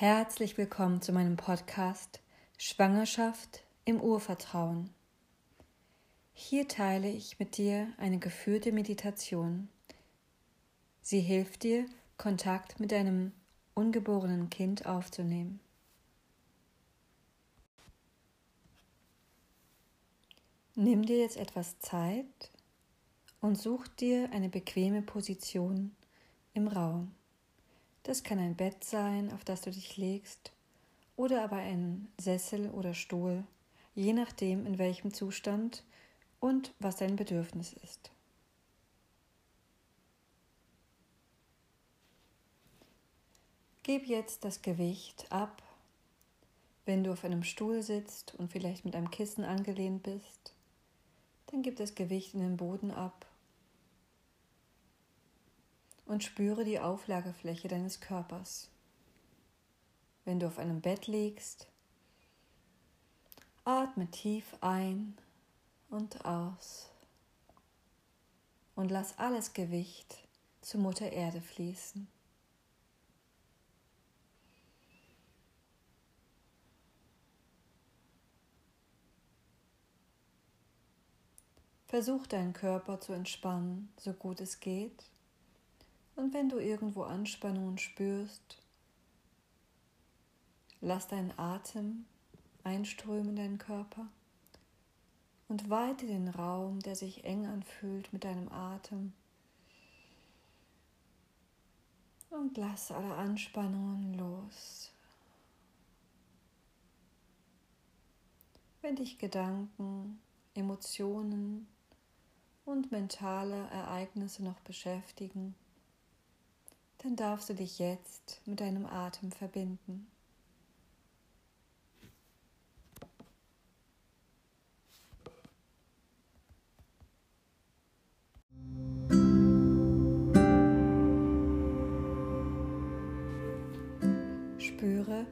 Herzlich willkommen zu meinem Podcast Schwangerschaft im Urvertrauen. Hier teile ich mit dir eine geführte Meditation. Sie hilft dir, Kontakt mit deinem ungeborenen Kind aufzunehmen. Nimm dir jetzt etwas Zeit und such dir eine bequeme Position im Raum. Das kann ein Bett sein, auf das du dich legst, oder aber ein Sessel oder Stuhl, je nachdem, in welchem Zustand und was dein Bedürfnis ist. Gib jetzt das Gewicht ab, wenn du auf einem Stuhl sitzt und vielleicht mit einem Kissen angelehnt bist. Dann gib das Gewicht in den Boden ab und spüre die Auflagefläche deines Körpers. Wenn du auf einem Bett liegst, atme tief ein und aus und lass alles Gewicht zu Mutter Erde fließen. Versuch deinen Körper zu entspannen, so gut es geht. Und wenn du irgendwo Anspannungen spürst, lass deinen Atem einströmen in deinen Körper und weite den Raum, der sich eng anfühlt mit deinem Atem. Und lass alle Anspannungen los. Wenn dich Gedanken, Emotionen und mentale Ereignisse noch beschäftigen, dann darfst du dich jetzt mit deinem Atem verbinden. Spüre,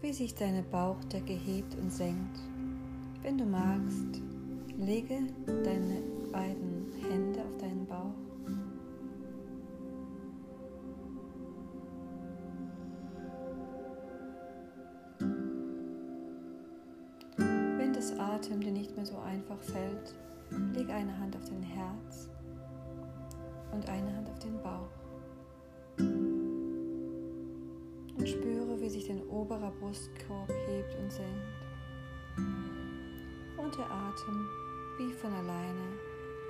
wie sich deine Bauchdecke hebt und senkt. Wenn du magst, lege deine beiden Hände auf deinen Bauch Atem dir nicht mehr so einfach fällt, leg eine Hand auf dein Herz und eine Hand auf den Bauch. Und spüre, wie sich dein oberer Brustkorb hebt und senkt. Und der Atem wie von alleine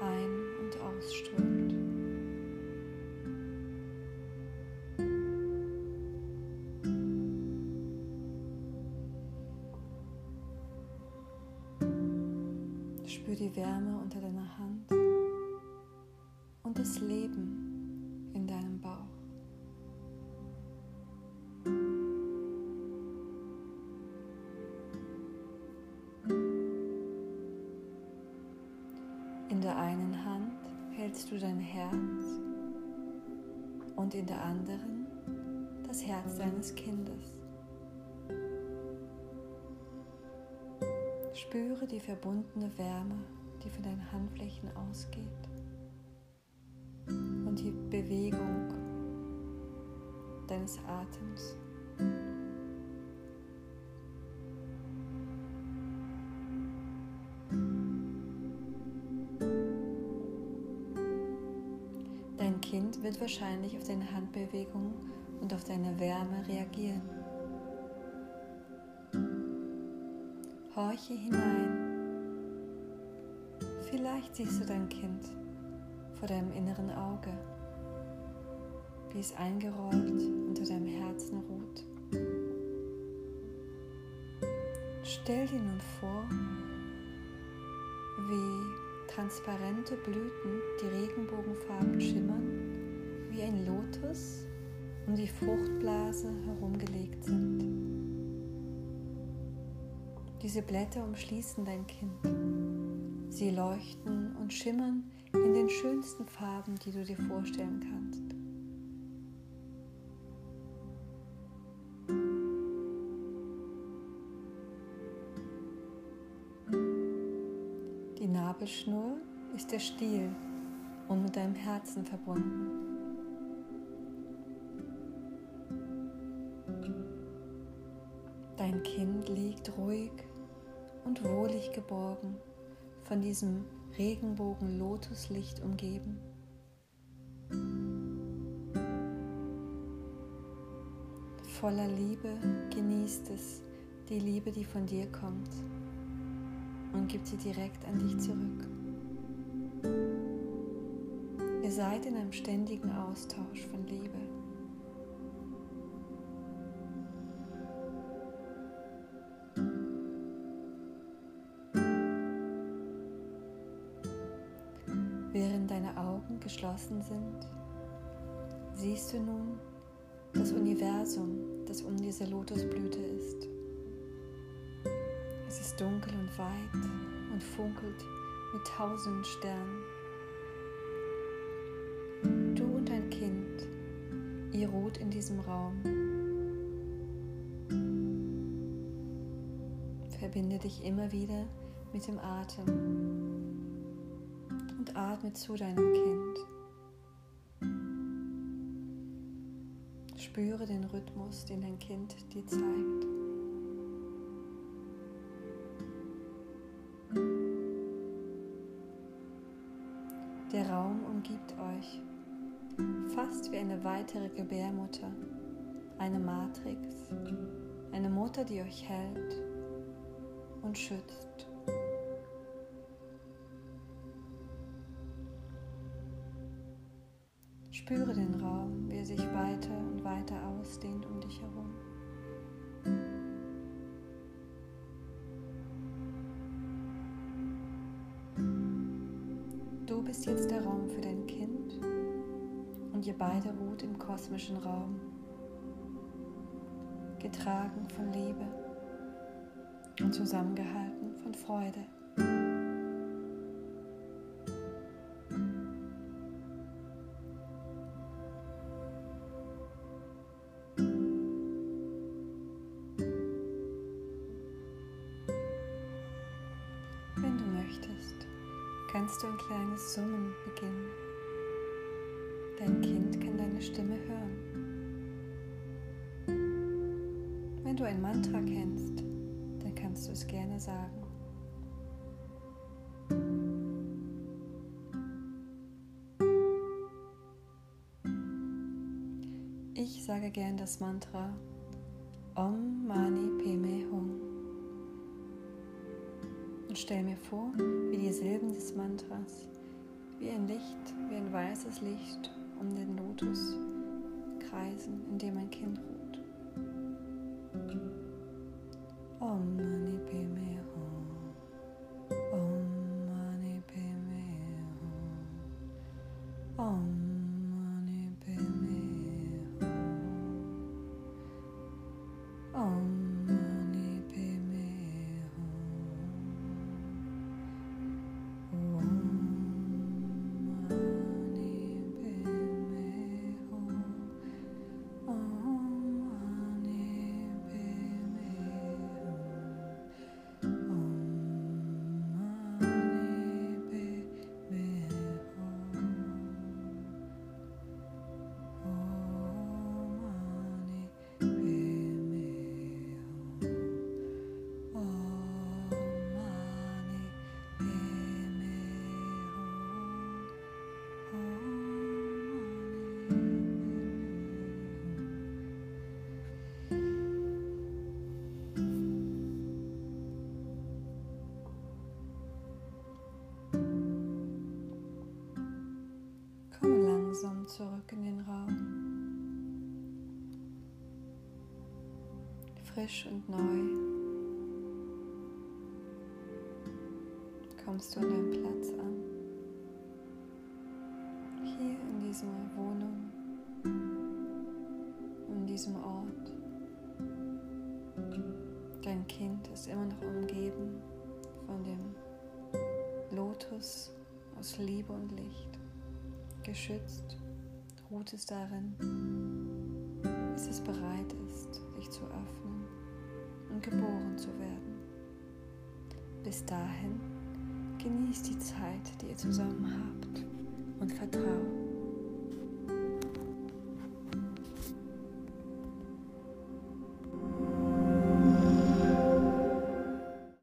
ein- und ausströmt. Spür die Wärme unter deiner Hand und das Leben in deinem Bauch. In der einen Hand hältst du dein Herz und in der anderen das Herz deines Kindes. Spüre die verbundene Wärme, die von deinen Handflächen ausgeht und die Bewegung deines Atems. Dein Kind wird wahrscheinlich auf deine Handbewegung und auf deine Wärme reagieren. Horche hinein. Vielleicht siehst du dein Kind vor deinem inneren Auge, wie es eingerollt unter deinem Herzen ruht. Stell dir nun vor, wie transparente Blüten, die Regenbogenfarben schimmern, wie ein Lotus um die Fruchtblase herumgelegt sind. Diese Blätter umschließen dein Kind. Sie leuchten und schimmern in den schönsten Farben, die du dir vorstellen kannst. Die Nabelschnur ist der Stiel und mit deinem Herzen verbunden. Kind liegt ruhig und wohlig geborgen, von diesem Regenbogen-Lotuslicht umgeben. Voller Liebe genießt es, die Liebe, die von dir kommt, und gibt sie direkt an dich zurück. Ihr seid in einem ständigen Austausch von Liebe. Während deine Augen geschlossen sind, siehst du nun das Universum, das um diese Lotusblüte ist. Es ist dunkel und weit und funkelt mit tausend Sternen. Du und dein Kind, ihr ruht in diesem Raum. Verbinde dich immer wieder mit dem Atem atme zu deinem Kind. Spüre den Rhythmus, den dein Kind dir zeigt. Der Raum umgibt euch, fast wie eine weitere Gebärmutter, eine Matrix, eine Mutter, die euch hält und schützt. Spüre den Raum, wie er sich weiter und weiter ausdehnt um dich herum. Du bist jetzt der Raum für dein Kind und ihr beide ruht im kosmischen Raum, getragen von Liebe und zusammengehalten von Freude. Kannst du ein kleines Summen beginnen. Dein Kind kann deine Stimme hören. Wenn du ein Mantra kennst, dann kannst du es gerne sagen. Ich sage gern das Mantra Om Mani Padme Hum und stell mir vor, die Silben des Mantras, wie ein Licht, wie ein weißes Licht um den Lotus kreisen, in dem ein Kind ruht. Om Mani Padme Hum. Om Mani Padme Hum. Om Frisch und neu kommst du an deinem Platz an. Hier in dieser Wohnung, in diesem Ort. Dein Kind ist immer noch umgeben von dem Lotus aus Liebe und Licht, geschützt ruht es darin, bis es bereit ist, sich zu öffnen geboren zu werden. Bis dahin genießt die Zeit, die ihr zusammen habt und vertraut